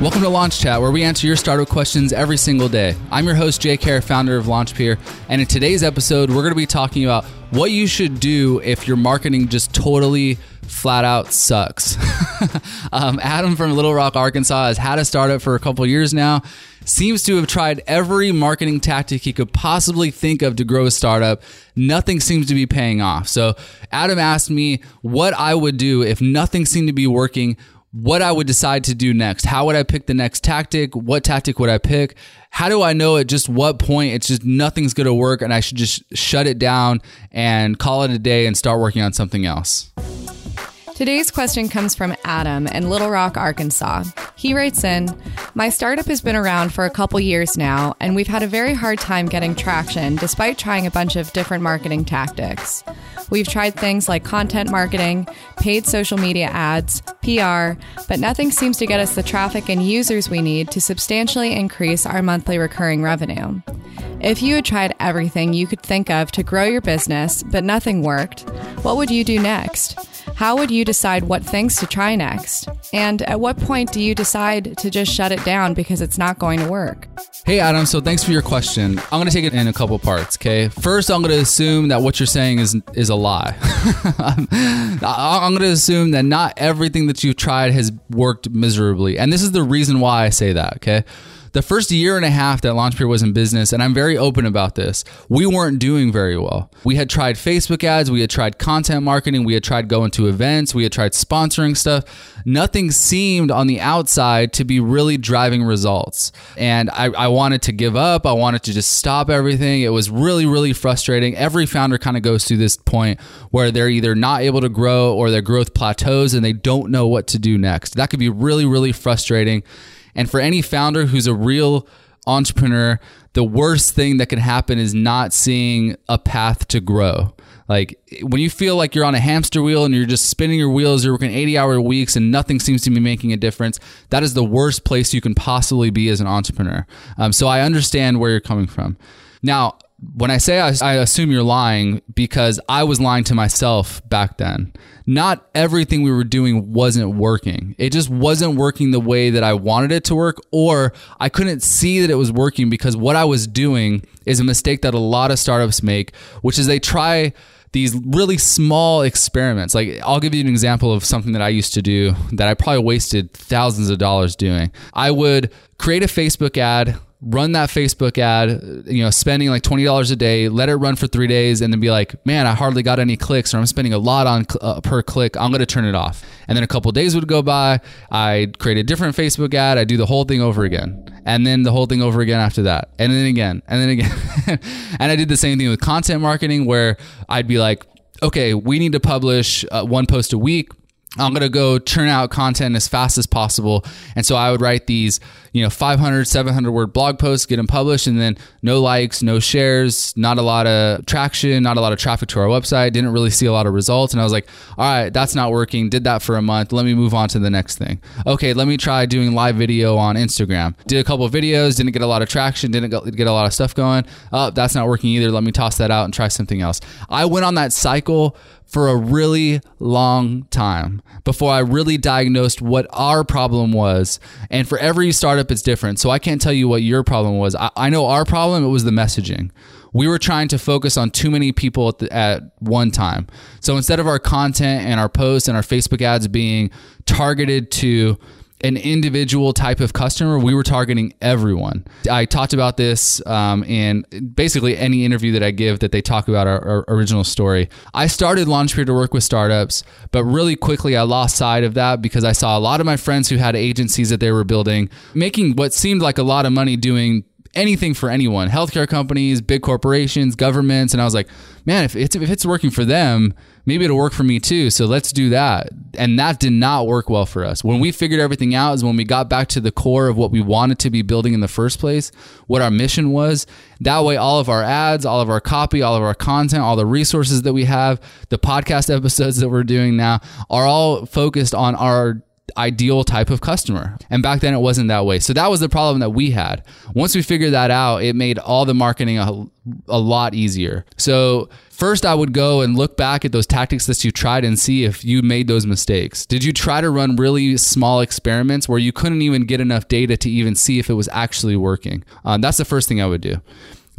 Welcome to Launch Chat, where we answer your startup questions every single day. I'm your host, Jay Kerr, founder of LaunchPeer, and in today's episode, we're going to be talking about what you should do if your marketing just totally flat out sucks. um, Adam from Little Rock, Arkansas, has had a startup for a couple years now. Seems to have tried every marketing tactic he could possibly think of to grow a startup. Nothing seems to be paying off. So, Adam asked me what I would do if nothing seemed to be working what I would decide to do next. How would I pick the next tactic? What tactic would I pick? How do I know at just what point it's just nothing's going to work and I should just shut it down and call it a day and start working on something else? Today's question comes from Adam in Little Rock, Arkansas. He writes in My startup has been around for a couple years now, and we've had a very hard time getting traction despite trying a bunch of different marketing tactics. We've tried things like content marketing, paid social media ads, PR, but nothing seems to get us the traffic and users we need to substantially increase our monthly recurring revenue. If you had tried everything you could think of to grow your business, but nothing worked, what would you do next? How would you decide what things to try next? And at what point do you decide to just shut it down because it's not going to work? Hey, Adam. So thanks for your question. I'm going to take it in a couple parts. Okay. First, I'm going to assume that what you're saying is is a lie. I'm going to assume that not everything that you've tried has worked miserably, and this is the reason why I say that. Okay the first year and a half that LaunchPeer was in business, and I'm very open about this, we weren't doing very well. We had tried Facebook ads, we had tried content marketing, we had tried going to events, we had tried sponsoring stuff. Nothing seemed on the outside to be really driving results. And I, I wanted to give up. I wanted to just stop everything. It was really, really frustrating. Every founder kind of goes through this point where they're either not able to grow or their growth plateaus and they don't know what to do next. That could be really, really frustrating. And for any founder who's a real entrepreneur, the worst thing that can happen is not seeing a path to grow. Like when you feel like you're on a hamster wheel and you're just spinning your wheels, you're working 80 hour weeks and nothing seems to be making a difference, that is the worst place you can possibly be as an entrepreneur. Um, so I understand where you're coming from. Now, when I say I, I, assume you're lying because I was lying to myself back then. Not everything we were doing wasn't working. It just wasn't working the way that I wanted it to work, or I couldn't see that it was working because what I was doing is a mistake that a lot of startups make, which is they try these really small experiments. Like, I'll give you an example of something that I used to do that I probably wasted thousands of dollars doing. I would create a Facebook ad run that Facebook ad, you know, spending like $20 a day, let it run for three days, and then be like, man, I hardly got any clicks, or I'm spending a lot on uh, per click. I'm going to turn it off. And then a couple days would go by. I'd create a different Facebook ad. I do the whole thing over again. And then the whole thing over again after that. And then again. And then again. and I did the same thing with content marketing where I'd be like, okay, we need to publish uh, one post a week I'm going to go churn out content as fast as possible. And so I would write these, you know, 500, 700 word blog posts, get them published, and then no likes, no shares, not a lot of traction, not a lot of traffic to our website, didn't really see a lot of results. And I was like, all right, that's not working. Did that for a month. Let me move on to the next thing. Okay, let me try doing live video on Instagram. Did a couple videos, didn't get a lot of traction, didn't get a lot of stuff going. Oh, that's not working either. Let me toss that out and try something else. I went on that cycle for a really long time before I really diagnosed what our problem was. And for every startup, it's different. So I can't tell you what your problem was. I, I know our problem, it was the messaging. We were trying to focus on too many people at, the, at one time. So instead of our content and our posts and our Facebook ads being targeted to an individual type of customer. We were targeting everyone. I talked about this um, in basically any interview that I give that they talk about our, our original story. I started LaunchPeer to work with startups, but really quickly I lost sight of that because I saw a lot of my friends who had agencies that they were building making what seemed like a lot of money doing anything for anyone healthcare companies big corporations governments and i was like man if it's, if it's working for them maybe it'll work for me too so let's do that. And that did not work well for us. When we figured everything out is when we got back to the core of what we wanted to be building in the first place what our mission was that way all of our ads all of our copy all of our content all the resources that we have the podcast episodes that we're doing now are all focused on our ideal type of customer. And back then it wasn't that way. So that was the problem that we had. Once we figured that out, it made all the marketing a, a lot easier. So first I would go and look back at those tactics that you tried and see if you made those mistakes. Did you try to run really small experiments where you couldn't even get enough data to even see if it was actually working? Um, that's the first thing I would do.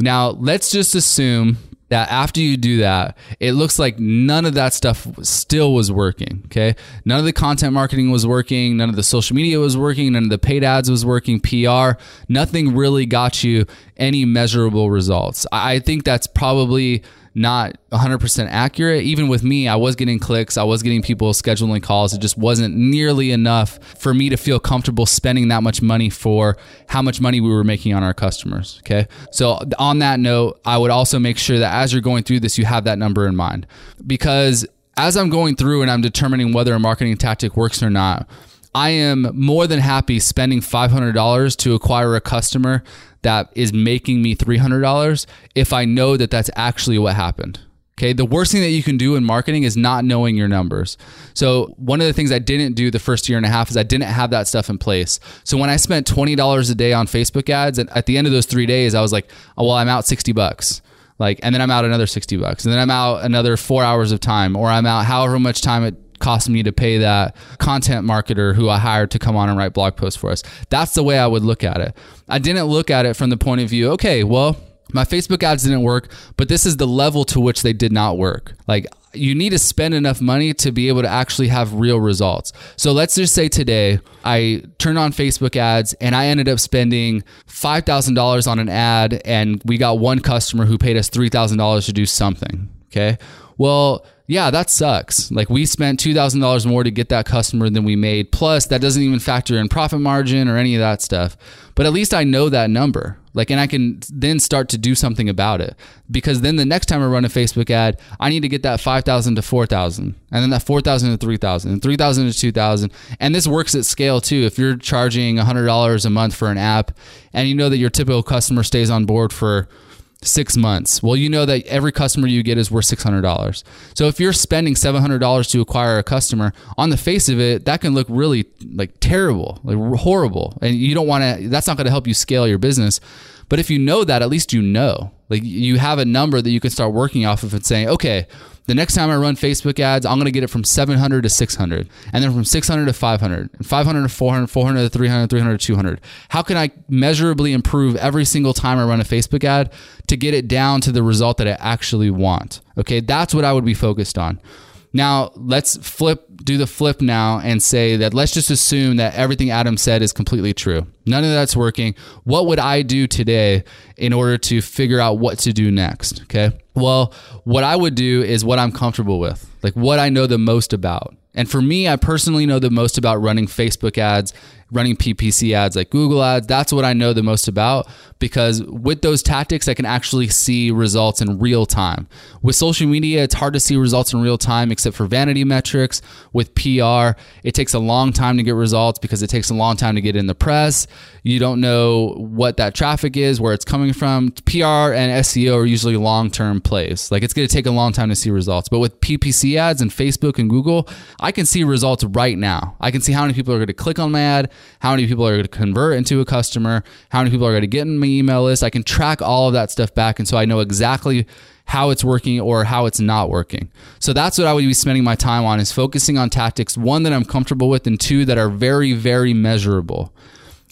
Now, let's just assume that after you do that, it looks like none of that stuff still was working. Okay. None of the content marketing was working. None of the social media was working. None of the paid ads was working. PR, nothing really got you any measurable results. I think that's probably not 100% accurate. Even with me, I was getting clicks, I was getting people scheduling calls. It just wasn't nearly enough for me to feel comfortable spending that much money for how much money we were making on our customers. Okay. So, on that note, I would also make sure that as you're going through this, you have that number in mind because as I'm going through and I'm determining whether a marketing tactic works or not, I am more than happy spending $500 to acquire a customer that is making me $300 if I know that that's actually what happened. Okay. The worst thing that you can do in marketing is not knowing your numbers. So, one of the things I didn't do the first year and a half is I didn't have that stuff in place. So, when I spent $20 a day on Facebook ads, and at the end of those three days, I was like, oh, well, I'm out 60 bucks. Like, and then I'm out another 60 bucks. And then I'm out another four hours of time, or I'm out however much time it cost me to pay that content marketer who I hired to come on and write blog posts for us. That's the way I would look at it. I didn't look at it from the point of view, okay, well, my Facebook ads didn't work, but this is the level to which they did not work. Like you need to spend enough money to be able to actually have real results. So let's just say today I turned on Facebook ads and I ended up spending $5,000 on an ad and we got one customer who paid us $3,000 to do something. Okay. Well, yeah, that sucks. Like we spent $2,000 more to get that customer than we made. Plus, that doesn't even factor in profit margin or any of that stuff. But at least I know that number. Like, and I can then start to do something about it because then the next time I run a Facebook ad, I need to get that 5,000 to 4,000 and then that 4,000 to 3,000 and 3,000 to 2,000. And this works at scale too. If you're charging $100 a month for an app and you know that your typical customer stays on board for six months. Well, you know that every customer you get is worth $600. So if you're spending $700 to acquire a customer, on the face of it, that can look really like terrible, like horrible. And you don't want to, that's not going to help you scale your business. But if you know that, at least you know. Like you have a number that you can start working off of and saying, okay, the next time I run Facebook ads, I'm going to get it from 700 to 600, and then from 600 to 500, and 500 to 400, 400 to 300, 300 to 200. How can I measurably improve every single time I run a Facebook ad to get it down to the result that I actually want? Okay, that's what I would be focused on. Now, let's flip, do the flip now and say that let's just assume that everything Adam said is completely true. None of that's working. What would I do today in order to figure out what to do next? Okay. Well, what I would do is what I'm comfortable with, like what I know the most about. And for me, I personally know the most about running Facebook ads, running PPC ads like Google ads. That's what I know the most about because with those tactics, I can actually see results in real time. With social media, it's hard to see results in real time except for vanity metrics. With PR, it takes a long time to get results because it takes a long time to get in the press. You don't know what that traffic is, where it's coming from. PR and SEO are usually long term plays. Like it's going to take a long time to see results. But with PPC ads and Facebook and Google, I can see results right now. I can see how many people are going to click on my ad, how many people are going to convert into a customer, how many people are going to get in my email list. I can track all of that stuff back. And so I know exactly how it's working or how it's not working. So that's what I would be spending my time on is focusing on tactics, one that I'm comfortable with and two that are very, very measurable.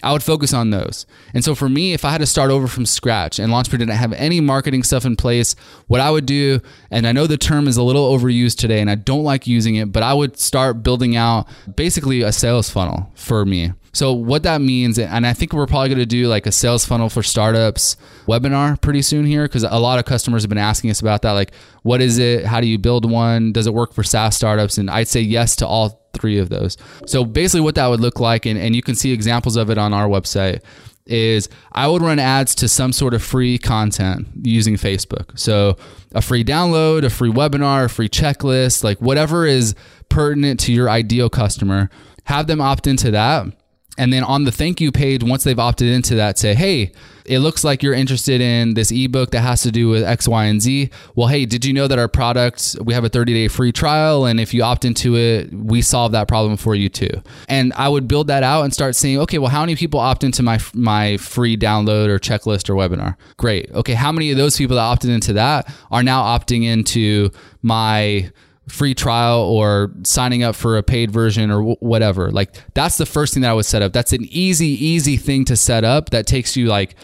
I would focus on those. And so for me, if I had to start over from scratch and LaunchPeer didn't have any marketing stuff in place, what I would do, and I know the term is a little overused today and I don't like using it, but I would start building out basically a sales funnel for me. So what that means, and I think we're probably going to do like a sales funnel for startups webinar pretty soon here because a lot of customers have been asking us about that. Like, what is it? How do you build one? Does it work for SaaS startups? And I'd say yes to all three of those. So basically, what that would look like, and, and you can see examples of it on our website. Is I would run ads to some sort of free content using Facebook. So, a free download, a free webinar, a free checklist, like whatever is pertinent to your ideal customer, have them opt into that And then on the thank you page, once they've opted into that, say, hey, it looks like you're interested in this ebook that has to do with X, Y, and Z. Well, hey, did you know that our product, we have a 30 day free trial? And if you opt into it, we solve that problem for you too. And I would build that out and start seeing, okay, well, how many people opt into my, my free download or checklist or webinar? Great. Okay, how many of those people that opted into that are now opting into my free trial or signing up for a paid version or w- whatever. Like that's the first thing that I would set up. That's an easy, easy thing to set up that takes you like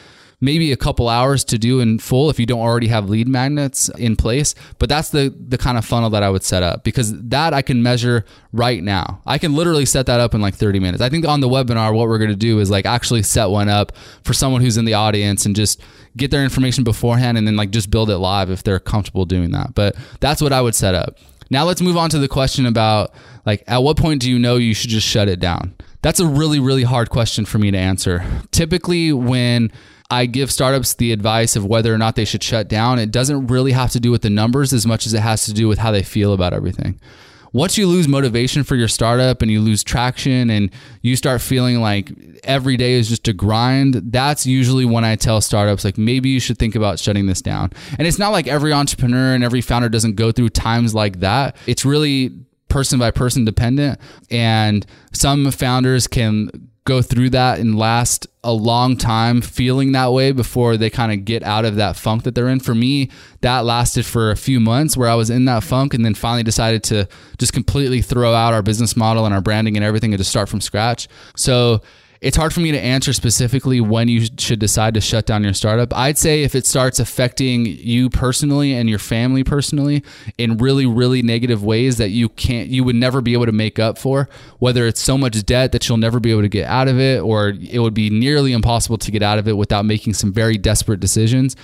maybe a couple hours to do in full if you don't already have lead magnets in place. But that's the the kind of funnel that I would set up because that I can measure right now. I can literally set that up in like 30 minutes. I think on the webinar, what we're going to do is like actually set one up for someone who's in the audience and just get their information beforehand and then like just build it live if they're comfortable doing that. But that's what I would set up. Now let's move on to the question about like at what point do you know you should just shut it down? That's a really really hard question for me to answer. Typically when I give startups the advice of whether or not they should shut down, it doesn't really have to do with the numbers as much as it has to do with how they feel about everything once you lose motivation for your startup and you lose traction and you start feeling like every day is just a grind, that's usually when I tell startups, like, maybe you should think about shutting this down. And it's not like every entrepreneur and every founder doesn't go through times like that. It's really person by person dependent. And some founders can go through that and last a long time feeling that way before they kind of get out of that funk that they're in. For me, that lasted for a few months where I was in that funk and then finally decided to just completely throw out our business model and our branding and everything and just start from scratch. So it's hard for me to answer specifically when you should decide to shut down your startup. I'd say if it starts affecting you personally and your family personally in really, really negative ways that you can't, you would never be able to make up for, whether it's so much debt that you'll never be able to get out of it, or it would be nearly impossible to get out of it without making some very desperate decisions.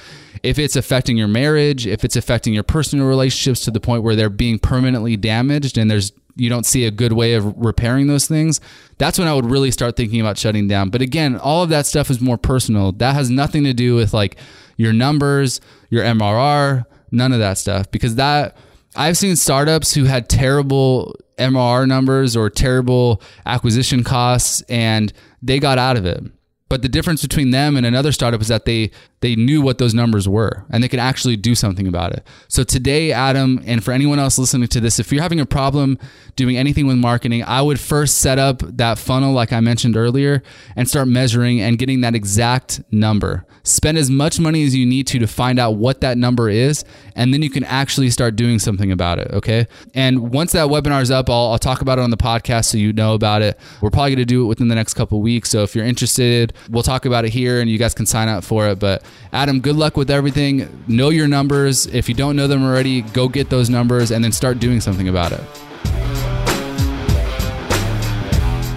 If it's affecting your marriage, if it's affecting your personal relationships to the point where they're being permanently damaged and there's you don't see a good way of repairing those things, that's when I would really start thinking about shutting down. But again, all of that stuff is more personal. That has nothing to do with like your numbers, your MRR, none of that stuff because that I've seen startups who had terrible MRR numbers or terrible acquisition costs and they got out of it. But the difference between them and another startup is that they they knew what those numbers were and they could actually do something about it. So today, Adam, and for anyone else listening to this, if you're having a problem doing anything with marketing, I would first set up that funnel like I mentioned earlier and start measuring and getting that exact number. Spend as much money as you need to to find out what that number is, and then you can actually start doing something about it. Okay. And once that webinar is up, I'll, I'll talk about it on the podcast so you know about it. We're probably going to do it within the next couple weeks. So if you're interested, we'll talk about it here and you guys can sign up for it. But Adam, good luck with everything. Know your numbers. If you don't know them already, go get those numbers and then start doing something about it.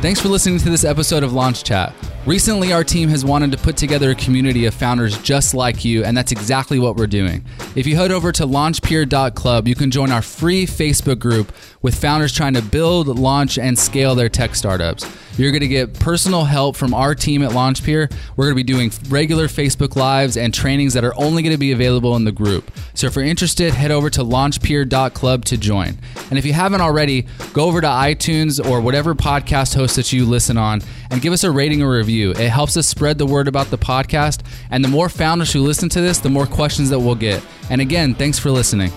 Thanks for listening to this episode of Launch Chat. Recently, our team has wanted to put together a community of founders just like you, and that's exactly what we're doing. If you head over to launchpeer.club, you can join our free Facebook group with founders trying to build, launch, and scale their tech startups. You're going to get personal help from our team at LaunchPeer. We're going to be doing regular Facebook Lives and trainings that are only going to be available in the group. So if you're interested, head over to launchpeer.club to join. And if you haven't already, go over to iTunes or whatever podcast host that you listen on and give us a rating or review. It helps us spread the word about the podcast. And the more founders who listen to this, the more questions that we'll get. And again, thanks for listening.